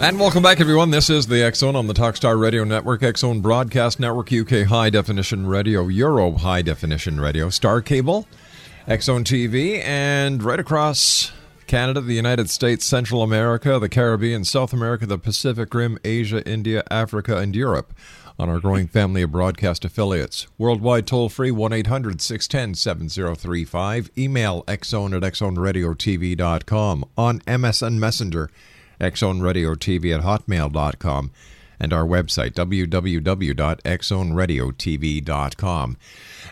And welcome back, everyone. This is the X Zone on the Talkstar Radio Network, X Zone Broadcast Network, UK High Definition Radio, Euro High Definition Radio, Star Cable, X Zone TV, and right across Canada, the United States, Central America, the Caribbean, South America, the Pacific Rim, Asia, India, Africa, and Europe on our growing family of broadcast affiliates. Worldwide toll free 1 800 610 7035. Email xzone at xzoneradiotv.com. On MSN Messenger, xzoneradiotv at hotmail.com. And our website, www.xzoneradiotv.com.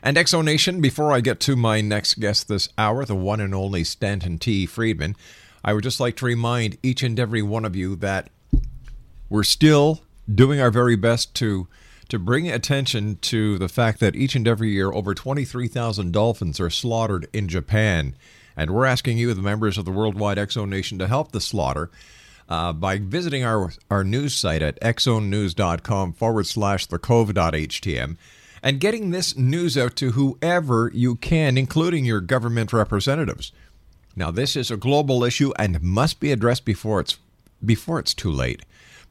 And Exo Nation, before I get to my next guest this hour, the one and only Stanton T. Friedman, I would just like to remind each and every one of you that we're still doing our very best to to bring attention to the fact that each and every year over 23,000 dolphins are slaughtered in Japan. And we're asking you, the members of the Worldwide Exo Nation, to help the slaughter uh, by visiting our, our news site at xzonenews.com forward slash the cove.htm and getting this news out to whoever you can, including your government representatives. Now, this is a global issue and must be addressed before it's before it's too late.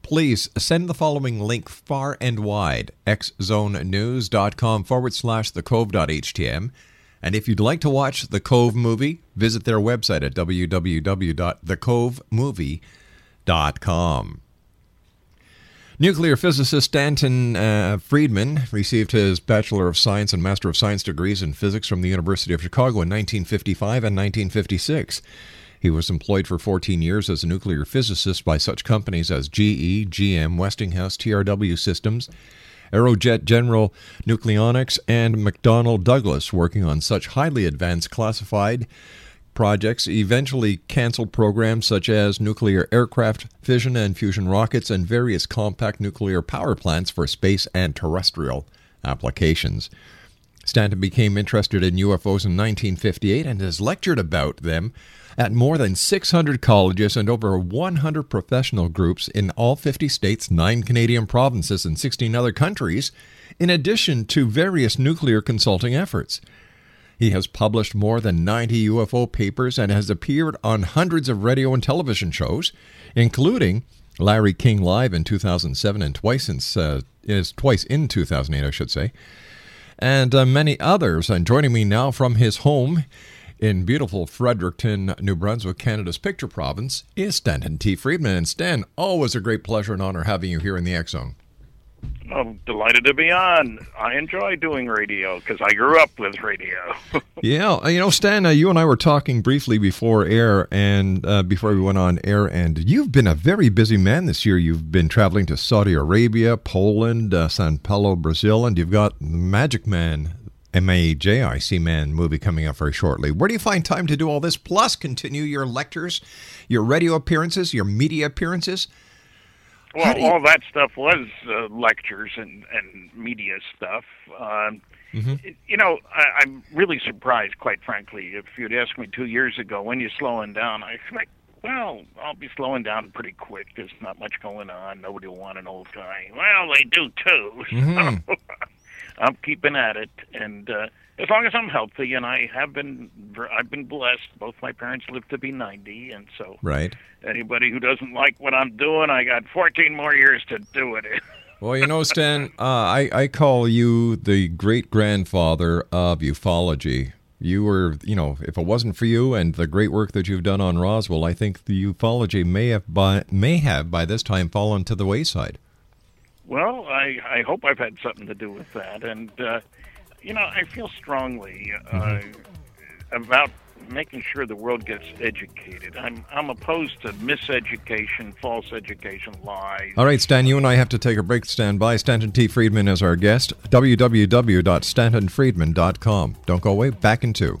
Please send the following link far and wide xzonenews.com forward slash the cove.htm. And if you'd like to watch the Cove movie, visit their website at www.thecovemovie.com. Nuclear physicist Stanton uh, Friedman received his Bachelor of Science and Master of Science degrees in physics from the University of Chicago in 1955 and 1956. He was employed for 14 years as a nuclear physicist by such companies as GE, GM, Westinghouse, TRW Systems, Aerojet General Nucleonics, and McDonnell Douglas, working on such highly advanced classified projects, eventually canceled programs such as nuclear aircraft, fission and fusion rockets, and various compact nuclear power plants for space and terrestrial applications. Stanton became interested in UFOs in 1958 and has lectured about them at more than 600 colleges and over 100 professional groups in all 50 states, 9 Canadian provinces, and 16 other countries, in addition to various nuclear consulting efforts. He has published more than 90 UFO papers and has appeared on hundreds of radio and television shows, including Larry King Live in 2007 and twice since uh, is twice in 2008, I should say, and uh, many others. And joining me now from his home in beautiful Fredericton, New Brunswick, Canada's picture province, is Stanton T. Friedman. And Stan, always a great pleasure and honor having you here in the X Zone. I'm delighted to be on. I enjoy doing radio because I grew up with radio. Yeah, uh, you know, Stan, uh, you and I were talking briefly before air and uh, before we went on air, and you've been a very busy man this year. You've been traveling to Saudi Arabia, Poland, uh, Sao Paulo, Brazil, and you've got the Magic Man, M A J I C Man movie coming up very shortly. Where do you find time to do all this? Plus, continue your lectures, your radio appearances, your media appearances. Well, you- all that stuff was uh, lectures and, and media stuff. Um, Mm-hmm. You know, I, I'm really surprised, quite frankly. If you'd asked me two years ago when you're slowing down, I expect, well, I'll be slowing down pretty quick. There's not much going on. Nobody will want an old guy. Well, they do too. Mm-hmm. I'm keeping at it, and uh, as long as I'm healthy, and I have been, I've been blessed. Both my parents lived to be 90, and so Right. anybody who doesn't like what I'm doing, I got 14 more years to do it. Well, you know, Stan, uh, I, I call you the great grandfather of ufology. You were, you know, if it wasn't for you and the great work that you've done on Roswell, I think the ufology may have by may have by this time fallen to the wayside. Well, I, I hope I've had something to do with that. And, uh, you know, I feel strongly uh, about making sure the world gets educated. I'm, I'm opposed to miseducation, false education, lies. All right, Stan, you and I have to take a break. Stand by. Stanton T. Friedman is our guest. www.stantonfriedman.com. Don't go away. Back in two.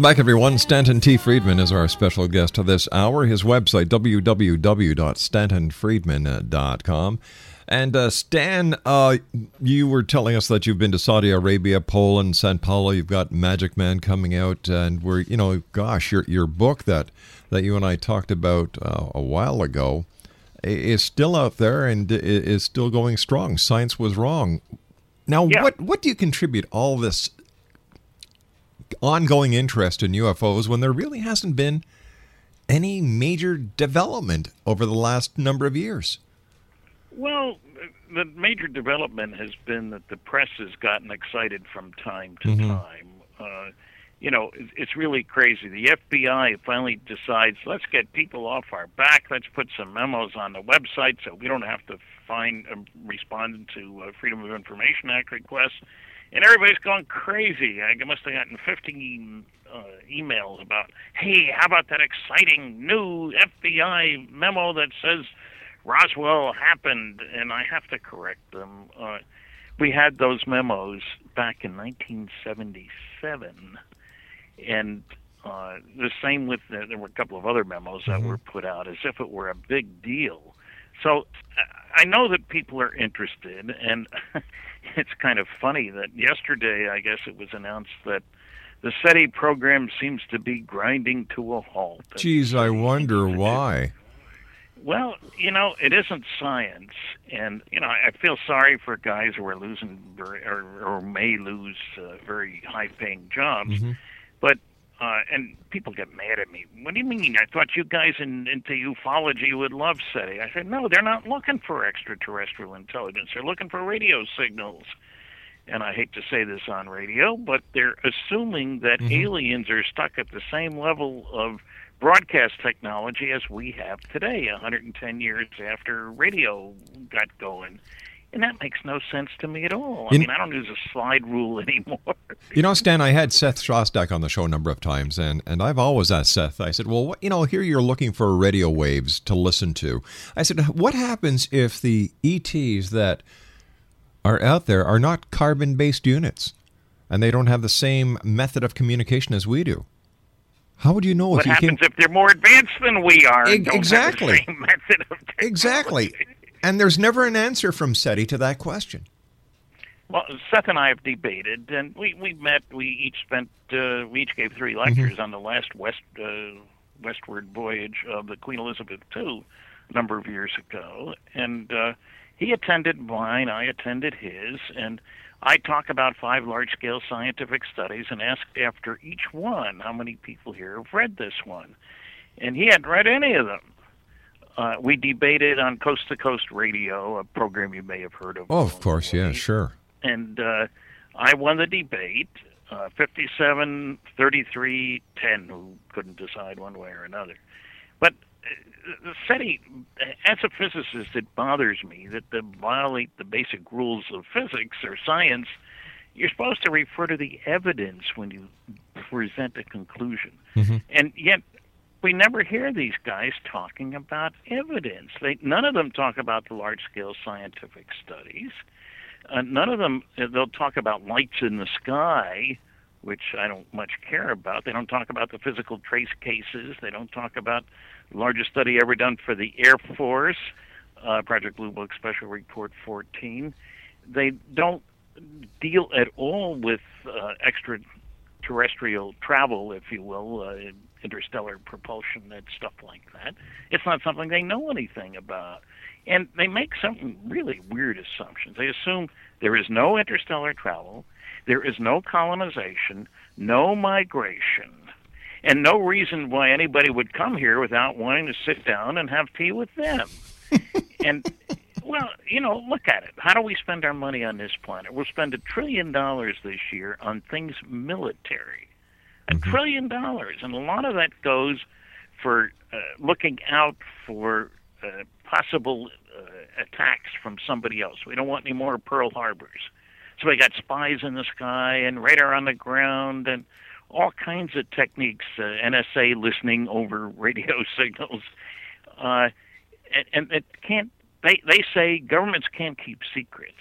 Welcome back, everyone. Stanton T. Friedman is our special guest this hour. His website, www.stantonfriedman.com. And uh, Stan, uh, you were telling us that you've been to Saudi Arabia, Poland, Sao Paulo. You've got Magic Man coming out, and we're, you know, gosh, your your book that that you and I talked about uh, a while ago is still out there and is still going strong. Science was wrong. Now, Yeah. what what do you contribute all this ongoing interest in UFOs when there really hasn't been any major development over the last number of years? Well, the major development has been that the press has gotten excited from time to Mhm. time. Uh, you know, it's really crazy. The FBI finally decides, let's get people off our back. Let's put some memos on the website so we don't have to find um, respond to uh, Freedom of Information Act requests. And everybody's gone crazy. I must have gotten 15 uh, emails about, hey, how about that exciting new FBI memo that says Roswell happened, and I have to correct them. Uh, we had those memos back in 1977, and uh, the same with the, there were a couple of other memos that were put out as if it were a big deal. So I- know that people are interested, and it's kind of funny that yesterday, I guess it was announced that the SETI program seems to be grinding to a halt. Geez, I wonder why. Well, you know, it isn't science, and you know, I I feel sorry for guys who are losing or, or may lose uh, very high-paying jobs. Mm-hmm. But uh, and people get mad at me. What do you mean? I thought you guys in, into ufology would love SETI. I said, no, they're not looking for extraterrestrial intelligence. They're looking for radio signals. And I hate to say this on radio, but they're assuming that aliens are stuck at the same level of broadcast technology as we have today, 110 years after radio got going. And that makes no sense to me at all. I You- mean, I don't use a slide rule anymore. You know, Stan, I had Seth Shostak on the show a number of times, and, and I've always asked Seth, I said, well, what, you know, here you're looking for radio waves to listen to. I said, what happens if the ETs that are out there are not carbon based units and they don't have the same method of communication as we do? How would you know what if you happens came. if they're more advanced than we are? and Eg- don't have the exactly. same method of Exactly. And there's never an answer from SETI to that question. Well, Seth and I have debated, and we we met. We each spent. Uh, we each gave three lectures Mm-hmm. on the last west uh, westward voyage of the Queen Elizabeth II a number of years ago, and uh, he attended mine. I attended his, and I talk about five large-scale scientific studies and asked after each one how many people here have read this one, and he hadn't read any of them. Uh, we debated on Coast to Coast Radio, a program you may have heard of. Oh, of course, yeah, sure. and uh, I won the debate, uh, 57 33 10, who couldn't decide one way or another. But uh, SETI, as a physicist, it bothers me that they violate the basic rules of physics or science. You're supposed to refer to the evidence when you present a conclusion. And yet, we never hear these guys talking about evidence. They, none of them talk about the large scale scientific studies. Uh, none of them, uh, they'll talk about lights in the sky, which I don't much care about. They don't talk about the physical trace cases. They don't talk about the largest study ever done for the Air Force, uh, Project Blue Book Special Report 14. They don't deal at all with uh, extraterrestrial travel, if you will, uh, interstellar propulsion and stuff like that. It's not something they know anything about. And they make some really weird assumptions. They assume there is no interstellar travel, there is no colonization, no migration, and no reason why anybody would come here without wanting to sit down and have tea with them. and well, you know, look at it. How do we spend our money on this planet? We'll spend a trillion dollars this year on things military. A trillion dollars, and a lot of that goes for uh, looking out for uh, possible uh, attacks from somebody else. We don't want any more Pearl Harbors. So we got spies in the sky and radar on the ground and all kinds of techniques. Uh, NSA listening over radio signals, uh, and, and it can't. They they say governments can't keep secrets.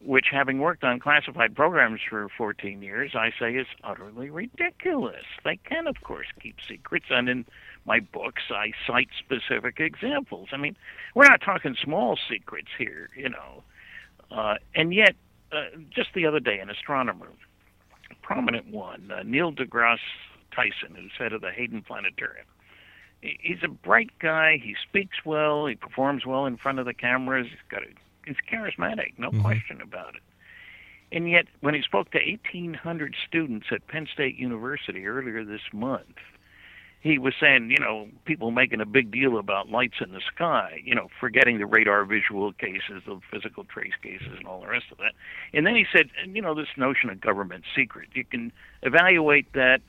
Which, having worked on classified programs for 14 years, I say is utterly ridiculous. They can, of course, keep secrets, and in my books, I cite specific examples. I mean, we're not talking small secrets here, you know. Uh, and yet, uh, just the other day, an astronomer, a prominent one, uh, Neil deGrasse Tyson, who's head of the Hayden Planetarium, he's a bright guy. He speaks well. He performs well in front of the cameras. He's got a, he's charismatic, no mm-hmm. question about it. And yet, when he spoke to 1,800 students at Penn State University earlier this month, he was saying, you know, people making a big deal about lights in the sky, you know, forgetting the radar visual cases, the physical trace cases, and all the rest of that. And then he said, you know, this notion of government secret, you can evaluate that.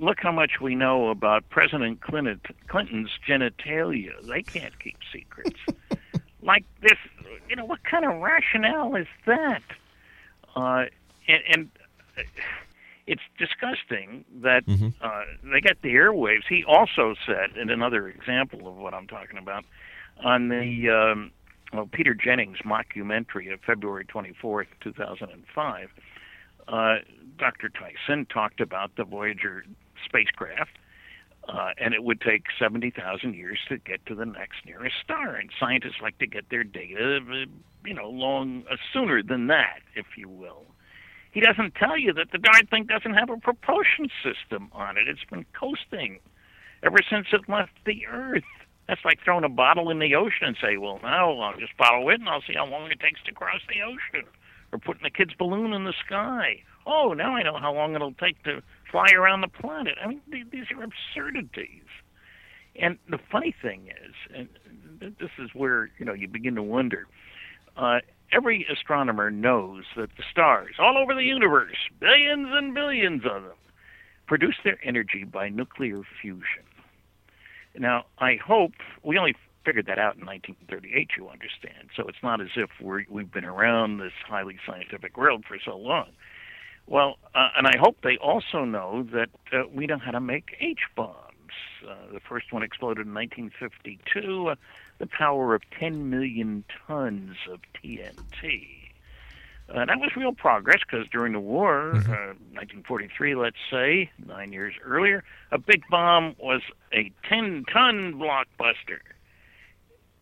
Look how much we know about President Clinton's genitalia. They can't keep secrets. like this, you know, what kind of rationale is that? Uh, and, and uh, it's disgusting that uh, they get the airwaves. He also said, in another example of what I'm talking about, on the um, well, Peter Jennings mockumentary of February 24th, 2005, uh, Dr. Tyson talked about the Voyager spacecraft, uh, and it would take 70,000 years to get to the next nearest star. And scientists like to get their data, you know, long uh, sooner than that, if you will. He doesn't tell you that the darn thing doesn't have a propulsion system on it. It's been coasting ever since it left the Earth. That's like throwing a bottle in the ocean and say, well, now I'll just follow it and I'll see how long it takes to cross the ocean. Or putting a kid's balloon in the sky. Oh, now I know how long it'll take to fly around the planet. I mean, these are absurdities. And the funny thing is, and this is where you know you begin to wonder. Uh, every astronomer knows that the stars all over the universe, billions and billions of them, produce their energy by nuclear fusion. Now, I hope we only figured that out in 1938. You understand, so it's not as if we're, we've been around this highly scientific world for so long. Well, uh, and I hope they also know that uh, we know how to make H bombs. Uh, the first one exploded in 1952, uh, the power of 10 million tons of TNT. Uh, that was real progress because during the war, uh, 1943, let's say, nine years earlier, a big bomb was a 10 ton blockbuster.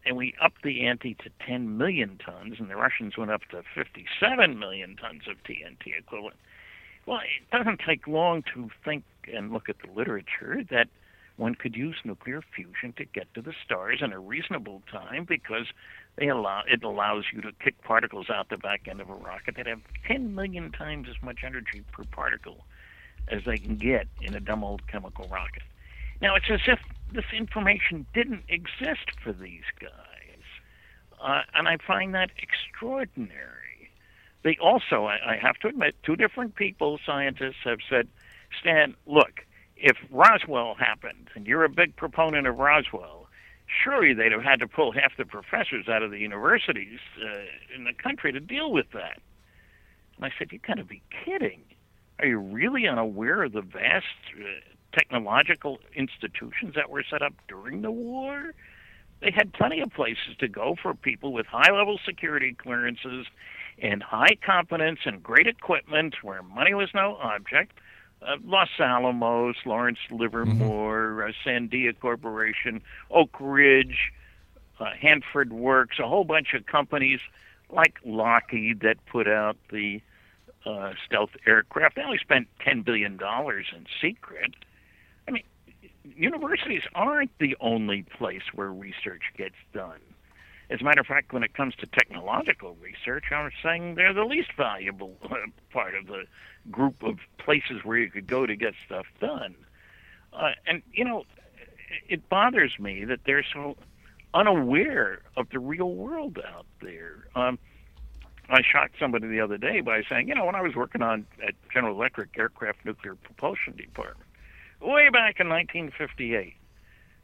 And we upped the ante to 10 million tons, and the Russians went up to 57 million tons of TNT equivalent. Well, it doesn't take long to think and look at the literature that one could use nuclear fusion to get to the stars in a reasonable time because they allow it allows you to kick particles out the back end of a rocket that have 10 million times as much energy per particle as they can get in a dumb old chemical rocket. Now it's as if this information didn't exist for these guys, uh, and I find that extraordinary. They also, I, have to admit, two different people, scientists, have said, Stan, look, if Roswell happened, and you're a big proponent of Roswell, surely they'd have had to pull half the professors out of the universities uh, in the country to deal with that. And I said, you got to be kidding. Are you really unaware of the vast uh, technological institutions that were set up during the war? They had plenty of places to go for people with high level security clearances and high competence and great equipment where money was no object. Uh, Los Alamos, Lawrence Livermore, uh, Sandia Corporation, Oak Ridge, uh, Hanford Works, a whole bunch of companies like Lockheed that put out the uh, stealth aircraft. They only spent $10 billion in secret. I mean, universities aren't the only place where research gets done. As a matter of fact, when it comes to technological research, I'm saying they're the least valuable uh, part of the group of places where you could go to get stuff done. Uh, and, you know, it bothers me that they're so unaware of the real world out there. Um, I shocked somebody the other day by saying, you know, when I was working on at General Electric Aircraft Nuclear Propulsion Department, way back in 1958,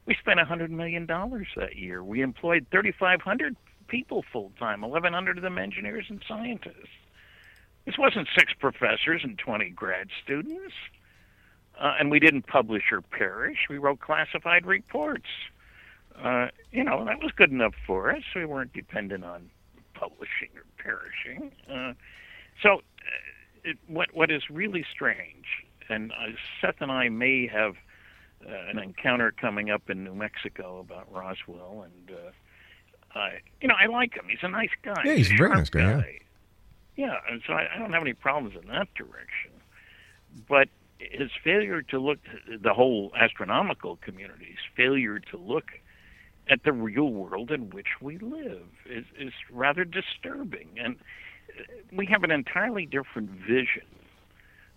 we spent $100 million that year. We employed 3,500 people full time, 1,100 of them engineers and scientists. This wasn't six professors and 20 grad students. Uh, and we didn't publish or perish. We wrote classified reports. Uh, you know, that was good enough for us. We weren't dependent on publishing or perishing. Uh, so, uh, it, what what is really strange, and uh, Seth and I may have uh, an encounter coming up in New Mexico about Roswell, and uh, I, you know, I like him. He's a nice guy. Yeah, he's a very nice guy, yeah. Yeah, and so I, I don't have any problems in that direction. But his failure to look, the whole astronomical community's failure to look at the real world in which we live is, is rather disturbing. And uh, we have an entirely different vision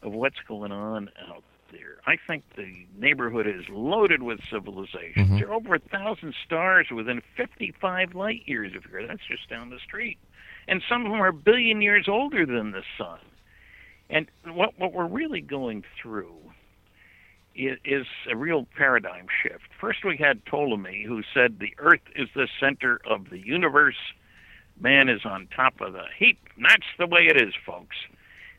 of what's going on out there. I think the neighborhood is loaded with civilizations. Mhm. There are over a thousand stars within 55 light years of here. That's just down the street. And some of them are a billion years older than the sun. And what, what we're really going through is, is a real paradigm shift. First, we had Ptolemy, who said the Earth is the center of the universe. Man is on top of the heap. That's the way it is, folks.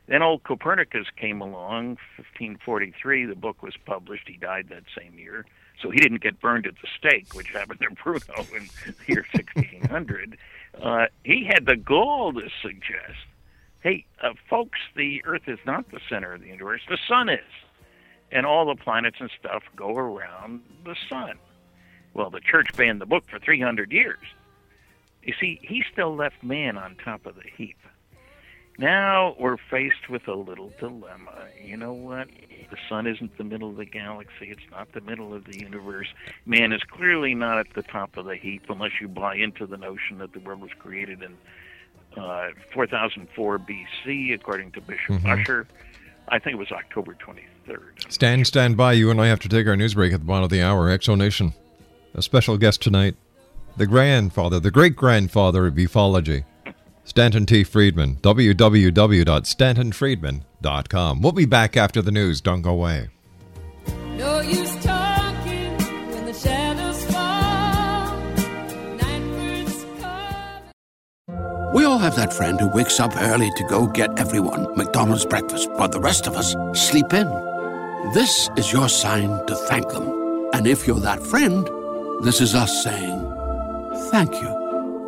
Then old Copernicus came along, 1543. The book was published. He died that same year. So he didn't get burned at the stake, which happened to Bruno in the year 1600. Uh, he had the gall to suggest hey, uh, folks, the Earth is not the center of the universe. The sun is. And all the planets and stuff go around the sun. Well, the church banned the book for 300 years. You see, he still left man on top of the heap. Now we're faced with a little dilemma. You know what? The sun isn't the middle of the galaxy. It's not the middle of the universe. Man is clearly not at the top of the heap unless you buy into the notion that the world was created in uh, 4004 BC, according to Bishop Mhm. Ussher. I think it was October 23rd. Stand, stand by. You and I have to take our news break at the bottom of the hour. Exonation. A special guest tonight. The grandfather, the great grandfather of ufology. Stanton T. Friedman. www.stantonfriedman.com. We'll be back after the news. Don't go away. No use talking when the shadows fall. Night birds call. We all have that friend who wakes up early to go get everyone McDonald's breakfast, while the rest of us sleep in. This is your sign to thank them. And if you're that friend, this is us saying thank you.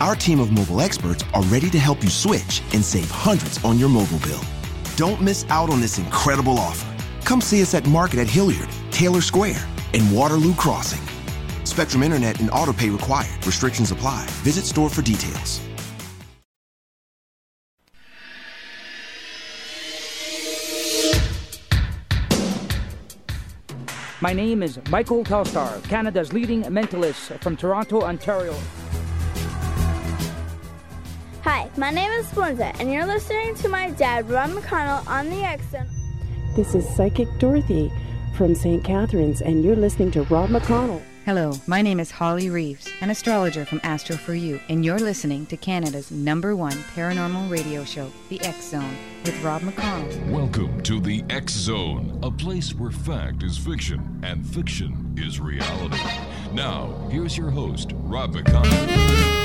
Our team of mobile experts are ready to help you switch and save hundreds on your mobile bill. Don't miss out on this incredible offer. Come see us at Market at Hilliard, Taylor Square, and Waterloo Crossing. Spectrum Internet and autopay required. Restrictions apply. Visit store for details. My name is Michael Telstar, Canada's leading mentalist from Toronto, Ontario. Hi, my name is Splenda, and you're listening to my dad, Rob McConnell, on the X Zone. This is Psychic Dorothy from St. Catharines, and you're listening to Rob McConnell. Hello, my name is Holly Reeves, an astrologer from Astro for You, and you're listening to Canada's number one paranormal radio show, The X Zone, with Rob McConnell. Welcome to the X Zone, a place where fact is fiction and fiction is reality. Now, here's your host, Rob McConnell.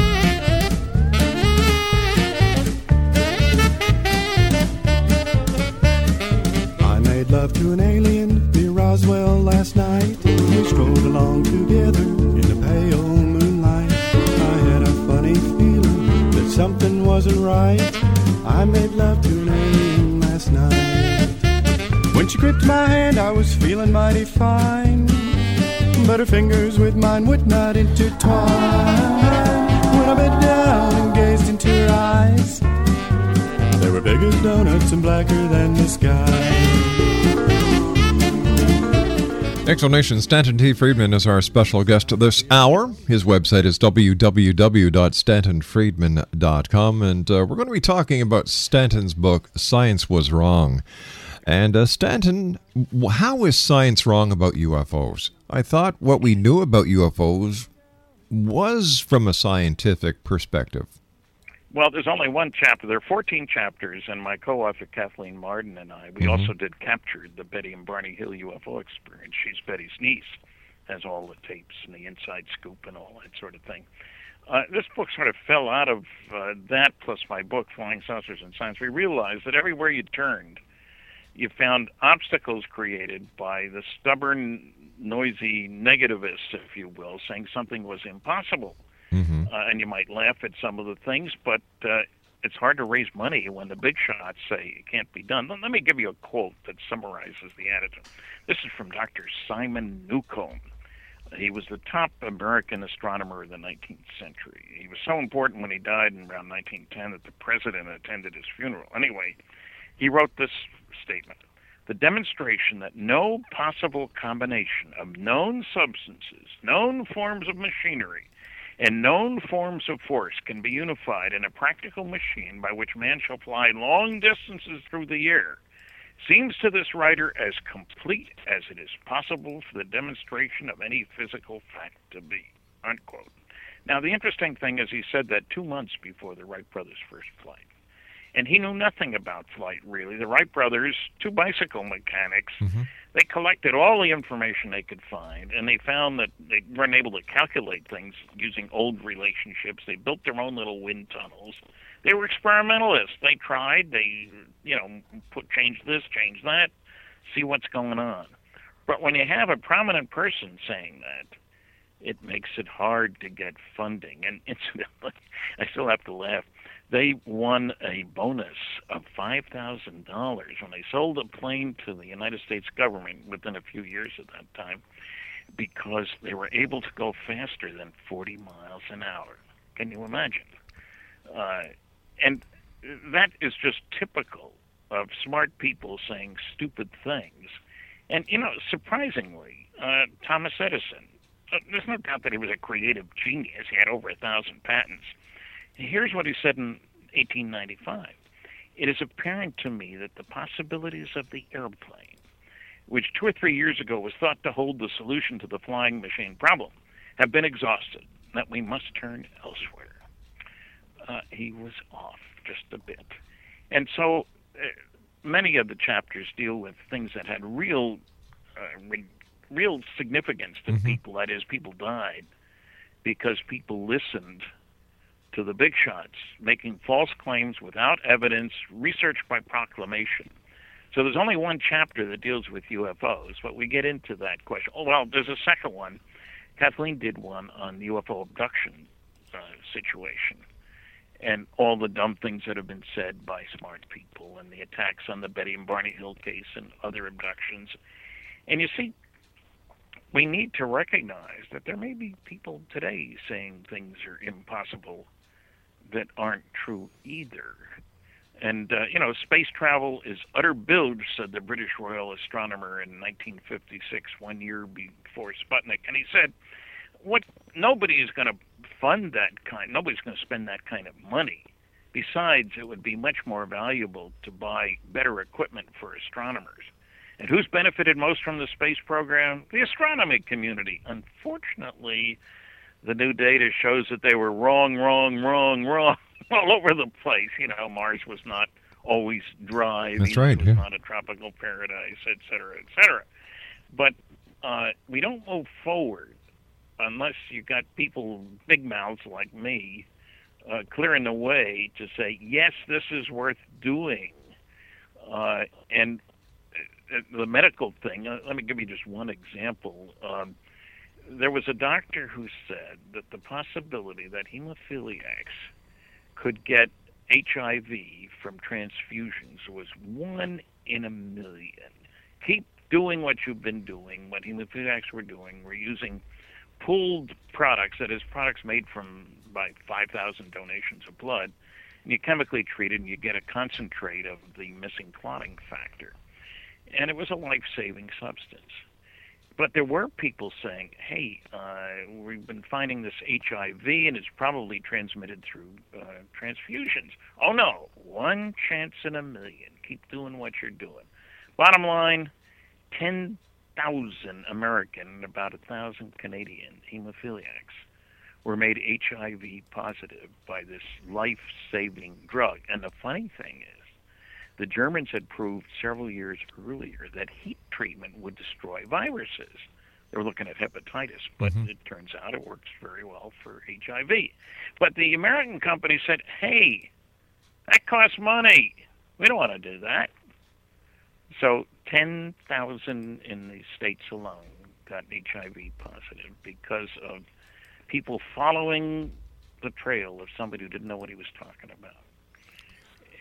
Made love to an alien near Roswell last night. We strolled along together in the pale moonlight. I had a funny feeling that something wasn't right. I made love to an alien last night. When she gripped my hand, I was feeling mighty fine. But her fingers with mine would not intertwine. When I bent down and gazed into her eyes, they were big as donuts and blacker than the sky. Explanation Stanton T. Friedman is our special guest this hour. His website is www.stantonfriedman.com, and uh, we're going to be talking about Stanton's book, Science Was Wrong. And uh, Stanton, how is science wrong about UFOs? I thought what we knew about UFOs was from a scientific perspective. Well, there's only one chapter. There are 14 chapters, and my co-author Kathleen Marden and I, we Mhm. also did captured the Betty and Barney Hill UFO experience. She's Betty's niece, has all the tapes and the inside scoop and all that sort of thing. Uh, this book sort of fell out of uh, that, plus my book Flying Saucers and Science. We realized that everywhere you turned, you found obstacles created by the stubborn, noisy negativists, if you will, saying something was impossible Mm-hmm. uh, and you might laugh at some of the things, but uh, it's hard to raise money when the big shots say it can't be done. Let, me give you a quote that summarizes the attitude. This is from Dr. Simon Newcomb. He was the top American astronomer of the 19th century. He was so important when he died in around 1910 that the president attended his funeral. Anyway, he wrote this statement The demonstration that no possible combination of known substances, known forms of machinery, and known forms of force can be unified in a practical machine by which man shall fly long distances through the air seems to this writer as complete as it is possible for the demonstration of any physical fact to be. Unquote. Now, the interesting thing is he said that two months before the Wright brothers' first flight. And he knew nothing about flight, really. The Wright brothers, two bicycle mechanics, mm-hmm. they collected all the information they could find, and they found that they weren't able to calculate things using old relationships. They built their own little wind tunnels. They were experimentalists. They tried. They, you know, put change this, change that, see what's going on. But when you have a prominent person saying that, it makes it hard to get funding. And incidentally, I still have to laugh. They won a bonus of five thousand dollars when they sold a plane to the United States government within a few years at that time, because they were able to go faster than forty miles an hour. Can you imagine? Uh, and that is just typical of smart people saying stupid things. And you know, surprisingly, uh, Thomas Edison. Uh, there's no doubt that he was a creative genius. He had over a thousand patents. Here's what he said in 1895. It is apparent to me that the possibilities of the airplane, which two or three years ago was thought to hold the solution to the flying machine problem, have been exhausted, that we must turn elsewhere. Uh, he was off just a bit. And so uh, many of the chapters deal with things that had real, uh, re- real significance to people. That is, people died because people listened to the big shots making false claims without evidence, research by proclamation. So there's only one chapter that deals with UFOs, but we get into that question. Oh, well, there's a second one. Kathleen did one on the UFO abduction uh, situation and all the dumb things that have been said by smart people and the attacks on the Betty and Barney Hill case and other abductions. And you see, we need to recognize that there may be people today saying things are impossible aren't true either. And, uh, you know, space travel is utter bilge, said the British Royal Astronomer in 1956, one year before Sputnik. And he said, what nobody is going to fund that kind, nobody's going to spend that kind of money. Besides, it would be much more valuable to buy better equipment for astronomers. And who's benefited most from the space program? The astronomy community. Unfortunately, the new data shows that they were wrong, wrong, wrong, wrong all over the place. You know, Mars was not always dry. That's Venus right, was yeah. not a tropical paradise, et cetera, et cetera. But uh, we don't move forward unless you've got people, big mouths like me, uh, clearing the way to say, yes, this is worth doing. Uh, and uh, the medical thing, uh, let me give you just one example. Um, there was a doctor who said that the possibility that hemophiliacs could get HIV from transfusions was one in a million. Keep doing what you've been doing, what hemophiliacs were doing. We're using pooled products, that is, products made from by 5,000 donations of blood, and you chemically treat it and you get a concentrate of the missing clotting factor. And it was a life saving substance. But there were people saying, hey, uh, we've been finding this HIV and it's probably transmitted through uh, transfusions. Oh no, one chance in a million. Keep doing what you're doing. Bottom line 10,000 American, and about a 1,000 Canadian hemophiliacs were made HIV positive by this life-saving drug. And the funny thing is, the Germans had proved several years earlier that heat treatment would destroy viruses. They were looking at hepatitis, but Mm-hmm. it turns out it works very well for HIV. But the American company said, hey, that costs money. We don't want to do that. So 10,000 in the States alone got HIV positive because of people following the trail of somebody who didn't know what he was talking about.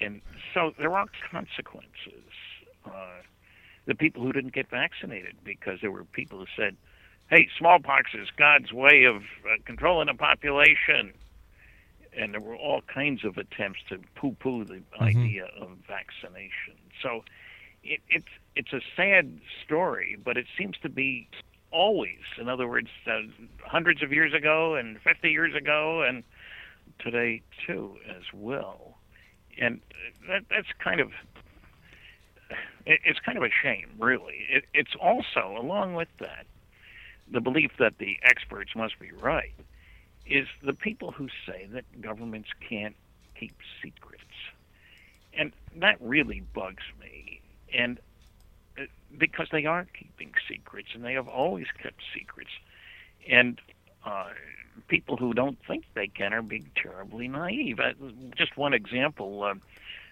And so there are consequences. Uh, the people who didn't get vaccinated because there were people who said, hey, smallpox is God's way of uh, controlling the population. And there were all kinds of attempts to poo poo the idea of vaccination. So it, it's, it's a sad story, but it seems to be always, in other words, uh, hundreds of years ago and 50 years ago and today too as well. And that, that's kind of it, it's kind of a shame, really. It, it's also, along with that, the belief that the experts must be right is the people who say that governments can't keep secrets. And that really bugs me. And uh, because they are keeping secrets and they have always kept secrets. And uh, people who don't think they can are being terribly naive. Uh, just one example. Uh,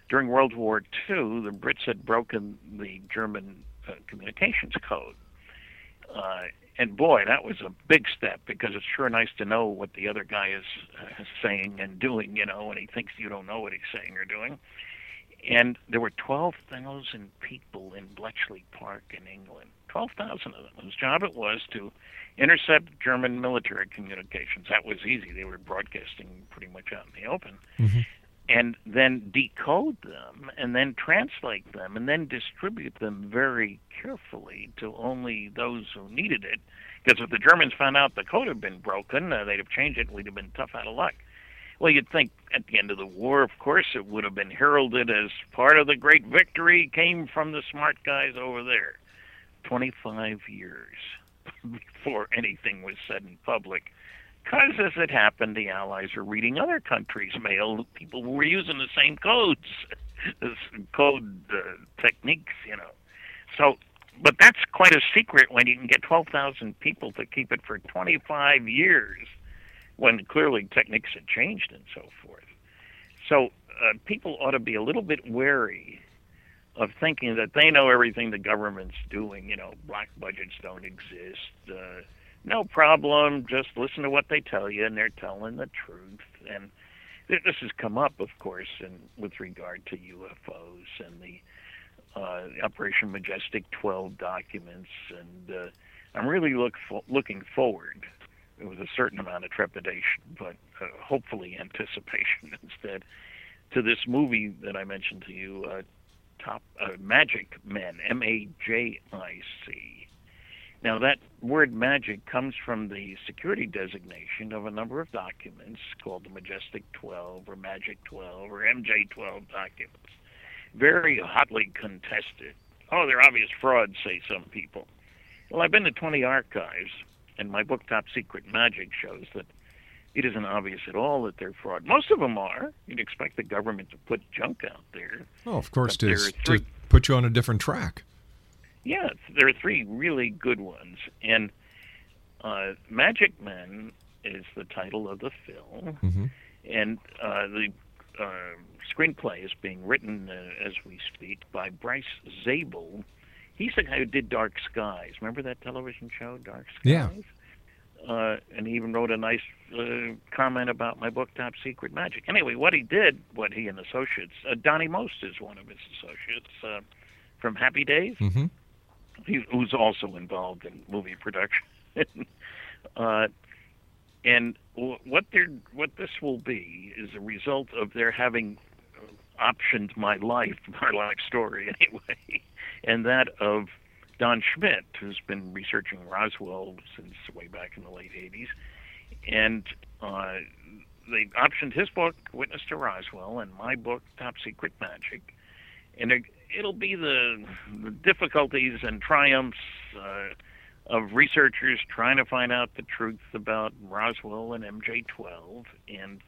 during World War II, the Brits had broken the German uh, communications code. Uh, and boy, that was a big step because it's sure nice to know what the other guy is uh, saying and doing, you know, when he thinks you don't know what he's saying or doing. And there were 12,000 people in Bletchley Park in England, 12,000 of them, whose job it was to intercept German military communications. That was easy. They were broadcasting pretty much out in the open and then decode them and then translate them and then distribute them very carefully to only those who needed it. Because if the Germans found out the code had been broken, uh, they'd have changed it. We'd have been tough out of luck. Well, you'd think at the end of the war, of course, it would have been heralded as part of the great victory came from the smart guys over there. 25 years before anything was said in public. Because as it happened, the Allies were reading other countries' mail. People were using the same codes, code uh, techniques, you know. So, but that's quite a secret when you can get 12,000 people to keep it for 25 years, when clearly techniques had changed and so forth. So, uh, people ought to be a little bit wary of thinking that they know everything the government's doing. You know, black budgets don't exist. Uh, no problem. Just listen to what they tell you, and they're telling the truth. And th- this has come up, of course, in, with regard to UFOs and the uh, Operation Majestic 12 documents. And uh, I'm really look fo- looking forward with a certain amount of trepidation, but uh, hopefully anticipation instead, to this movie that I mentioned to you, uh, Top uh, Majic Men, M A J I C. Now, that word magic comes from the security designation of a number of documents called the Majestic 12 or Majic 12 or MJ 12 documents. Very hotly contested. Oh, they're obvious frauds, say some people. Well, I've been to 20 archives, and my book, Top Secret Majic, shows that it isn't obvious at all that they're fraud. Most of them are. You'd expect the government to put junk out there. Oh, of course, to, to put you on a different track. Yeah, there are three really good ones, and uh, Majic Men is the title of the film, Mhm. and uh, the uh, screenplay is being written uh, as we speak by Bryce Zabel. He's the guy who did Dark Skies. Remember that television show, Dark Skies? Yeah. Uh, and he even wrote a nice uh, comment about my book, Top Secret Majic. Anyway, what he did, what he and associates, uh, Donnie Most is one of his associates uh, from Happy Days, Mm-hmm. he, who's also involved in movie production. uh, and w- what they're, what this will be is a result of their having optioned my life, my life story anyway, and that of Don Schmitt, who's been researching Roswell since way back in the late 80s. And uh, they optioned his book, Witness to Roswell, and my book, Top Secret Majic. And it- it'll be the, the difficulties and triumphs uh, of researchers trying to find out the truth about Roswell and MJ12, and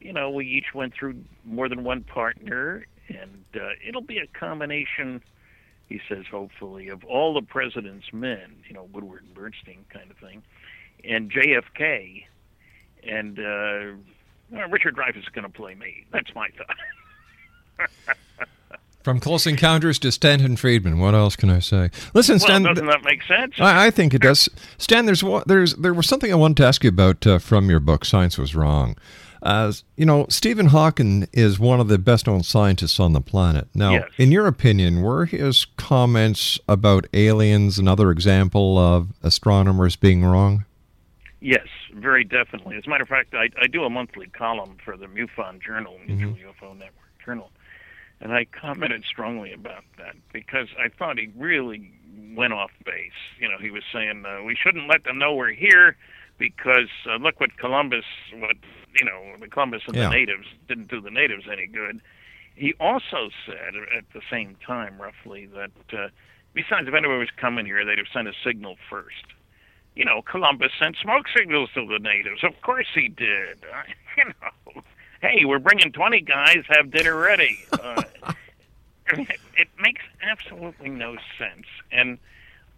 you know we each went through more than one partner, and uh, it'll be a combination. He says, hopefully, of all the president's men, you know, Woodward and Bernstein kind of thing, and JFK, and uh, well, Richard Dreyfuss is going to play me. That's my thought. From Close Encounters to Stanton Friedman. What else can I say? Listen, well, Stan. doesn't that make sense? I, I think it does. Stan, there's there's there was something I wanted to ask you about uh, from your book. Science was wrong. Uh, you know, Stephen Hawking is one of the best known scientists on the planet. Now, Yes. in your opinion, were his comments about aliens another example of astronomers being wrong? Yes, very definitely. As a matter of fact, I, I do a monthly column for the MUFON Journal, Mutual UFO Network Journal, and I commented strongly about that because I thought he really went off base. You know, he was saying uh, we shouldn't let them know we're here because uh, look what Columbus, what you know, the Columbus and Yeah. the natives didn't do the natives any good. He also said at the same time, roughly, that uh, besides if anyone was coming here, they'd have sent a signal first you know, Columbus sent smoke signals to the natives. Of course he did. Uh, you know, hey, we're bringing 20 guys, have dinner ready. Uh, I mean, it, it makes absolutely no sense. And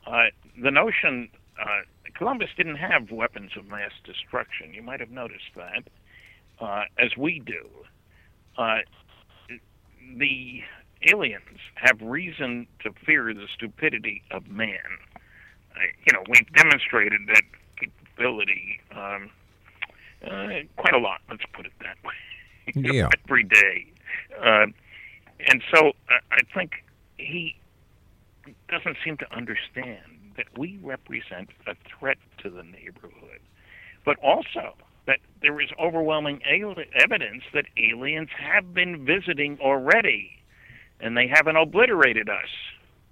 uh, the notion uh, Columbus didn't have weapons of mass destruction. You might have noticed that, uh, as we do. Uh, the aliens have reason to fear the stupidity of man. Uh, you know, we've demonstrated that capability um, uh, quite a lot. Let's put it that way. Yeah. Every day, uh, and so uh, I think he doesn't seem to understand that we represent a threat to the neighborhood, but also that there is overwhelming evidence that aliens have been visiting already, and they haven't obliterated us.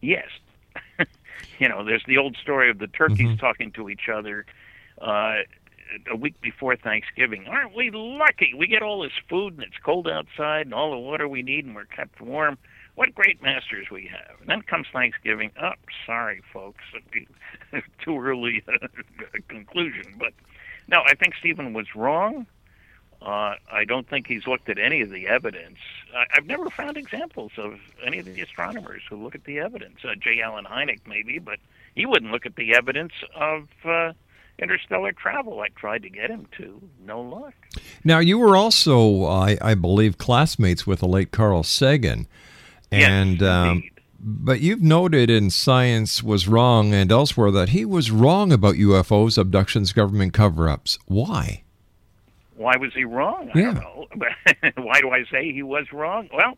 Yes, you know, there's the old story of the turkeys talking to each other uh, a week before Thanksgiving. Aren't we lucky? We get all this food and it's cold outside and all the water we need and we're kept warm. What great masters we have. And then comes Thanksgiving. Oh, sorry, folks. Too early a conclusion. But no, I think Stephen was wrong. Uh, I don't think he's looked at any of the evidence. I, I've never found examples of any of the astronomers who look at the evidence. Uh, J. Allen Hynek, maybe, but he wouldn't look at the evidence of uh, interstellar travel. I tried to get him to. No luck. Now, you were also, I, I believe, classmates with the late Carl Sagan. And, um, but you've noted in Science Was Wrong and elsewhere that he was wrong about UFOs, abductions, government cover ups. Why? Why was he wrong? I Yeah. don't know. But why do I say he was wrong? Well,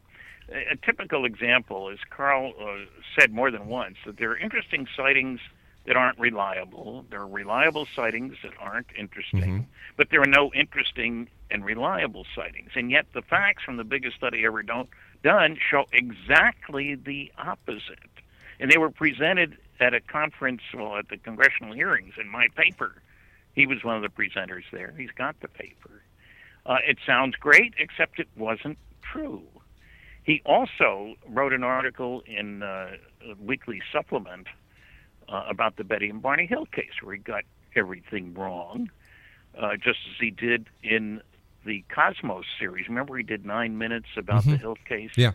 a typical example is Carl uh, said more than once that there are interesting sightings that aren't reliable. There are reliable sightings that aren't interesting, but there are no interesting and reliable sightings. And yet, the facts from the biggest study ever don't, done show exactly the opposite. And they were presented at a conference, well, at the congressional hearings in my paper. He was one of the presenters there. He's got the paper. Uh, it sounds great, except it wasn't true. He also wrote an article in uh, a weekly supplement uh, about the Betty and Barney Hill case, where he got everything wrong, uh, just as he did in the Cosmos series. Remember, he did nine minutes about the Mhm. Hill case. Yeah.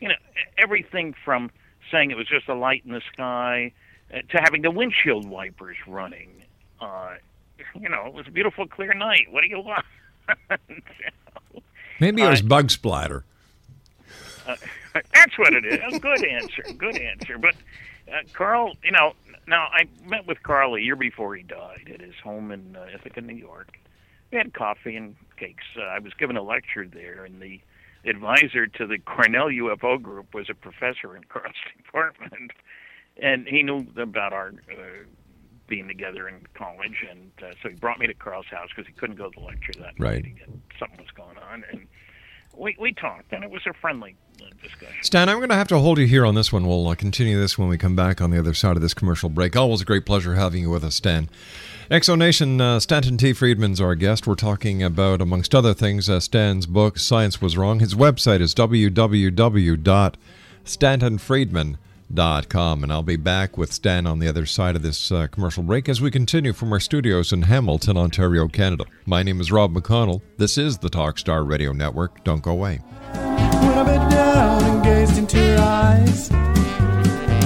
You know, everything from saying it was just a light in the sky uh, to having the windshield wipers running. Uh, you know, it was a beautiful, clear night. What do you want? Maybe it was bug splatter. Uh, that's what it is. Good answer. Good answer. But uh, Carl, you know, now I met with Carl a year before he died at his home in uh, Ithaca, New York. We had coffee and cakes. Uh, I was given a lecture there, and the advisor to the Cornell UFO group was a professor in Carl's department, and he knew about our uh, being together in college, and uh, so he brought me to Carl's house because he couldn't go to the lecture that night. Right. Again, something was going on, and we we talked, and it was a friendly uh, discussion. Stan, I'm going to have to hold you here on this one. We'll uh, continue this when we come back on the other side of this commercial break. Always a great pleasure having you with us, Stan. X Zone Nation, uh, Stanton T. Friedman's our guest. We're talking about, amongst other things, uh, Stan's book, Science Was Wrong. His website is Com. And I'll be back with Stan on the other side of this uh, commercial break as we continue from our studios in Hamilton, Ontario, Canada. My name is Rob McConnell. This is the Talkstar Radio Network. Don't go away. When I bent down and gazed into her eyes,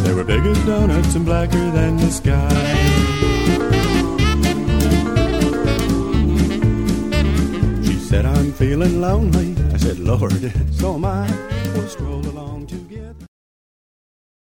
they were big as donuts and blacker than the sky. She said, I'm feeling lonely. I said, Lord, so am I. We'll stroll along together.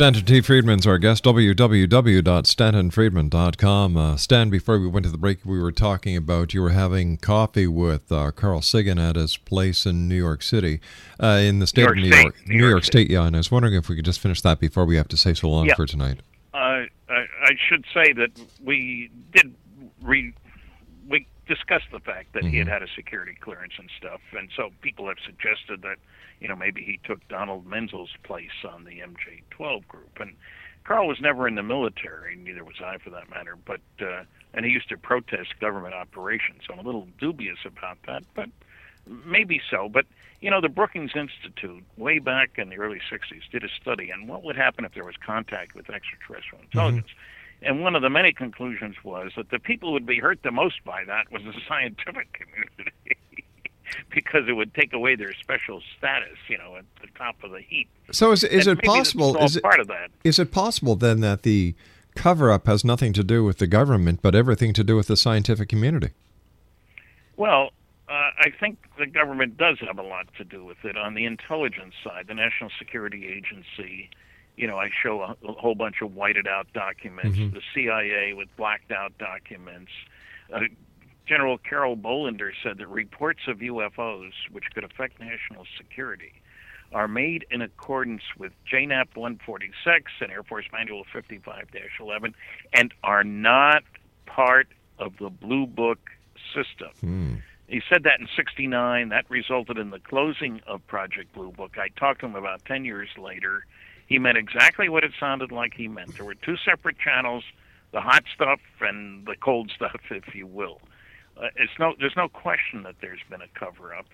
Stanton T. Friedman's our guest, www.stantonfriedman.com. Uh, Stan, before we went to the break, we were talking about you were having coffee with uh, Carl Sagan at his place in New York City, uh, in the state of New York State, York. New York York State, yeah. And I was wondering if we could just finish that before we have to say so long Yeah. for tonight. Uh, I, I should say that we did re, we discussed the fact that he had had a security clearance and stuff, and so people have suggested that you know maybe he took Donald Menzel's place on the MJ12 group, and Carl was never in the military, neither was I for that matter, but uh, and he used to protest government operations, so I'm a little dubious about that, but maybe so. But you know, the Brookings Institute, way back in the early '60s, did a study on what would happen if there was contact with extraterrestrial intelligence. And one of the many conclusions was that the people who would be hurt the most by that was the scientific community, because it would take away their special status, you know, at the top of the heap. So is, is And it possible? Is it, part of that? is it possible then that the cover up has nothing to do with the government, but everything to do with the scientific community? Well, uh, I think the government does have a lot to do with it. On the intelligence side, the National Security Agency, you know, I show a, a whole bunch of whited out documents, Mhm. the CIA with blacked out documents. Uh, General Carroll Bolender said that reports of UFOs, which could affect national security, are made in accordance with JANAP 146 and Air Force Manual 55 11 and are not part of the Blue Book system. Hmm. He said that in 69. That resulted in the closing of Project Blue Book. I talked to him about 10 years later. He meant exactly what it sounded like he meant. There were two separate channels, the hot stuff and the cold stuff, if you will. Uh, it's no, there's no question that there's been a cover up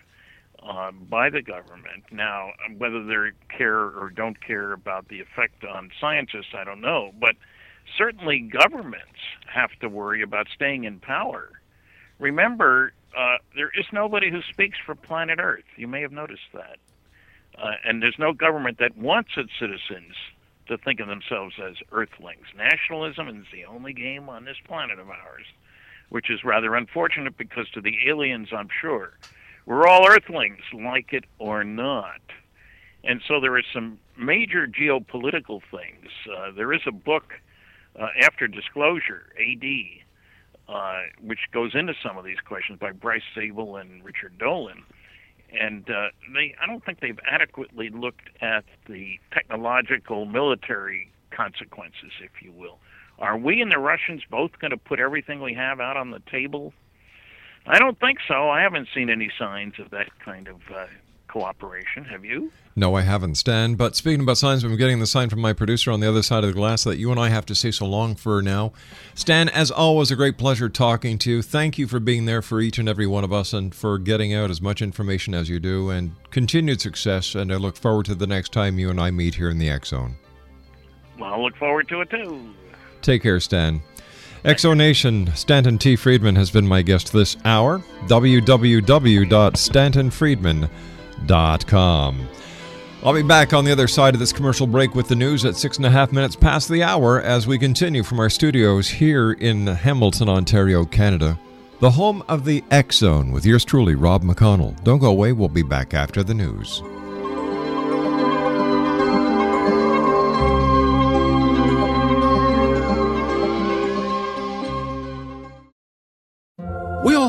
um, by the government. Now, whether they care or don't care about the effect on scientists, I don't know. But certainly governments have to worry about staying in power. Remember, uh, there is nobody who speaks for planet Earth. You may have noticed that. Uh, and there's no government that wants its citizens to think of themselves as Earthlings. Nationalism is the only game on this planet of ours, which is rather unfortunate because to the aliens, I'm sure, we're all Earthlings, like it or not. And so there are some major geopolitical things. Uh, there is a book uh, after disclosure, AD, uh, which goes into some of these questions by Bryce Zabel and Richard Dolan. And uh, they, I don't think they've adequately looked at the technological military consequences, if you will. Are we and the Russians both going to put everything we have out on the table? I don't think so. I haven't seen any signs of that kind of uh, cooperation. Have you? No, I haven't, Stan. But speaking about signs, I'm getting the sign from my producer on the other side of the glass that you and I have to say so long for now. Stan, as always, a great pleasure talking to you. Thank you for being there for each and every one of us and for getting out as much information as you do. And continued success. And I look forward to the next time you and I meet here in the X Zone. Well, I look forward to it too. Take care, Stan. X Zone Nation, Stanton T. Friedman has been my guest this hour. www.stantonfriedman.com. I'll be back on the other side of this commercial break with the news at six and a half minutes past the hour as we continue from our studios here in Hamilton, Ontario, Canada, the home of the X Zone with yours truly, Rob McConnell. Don't go away, we'll be back after the news.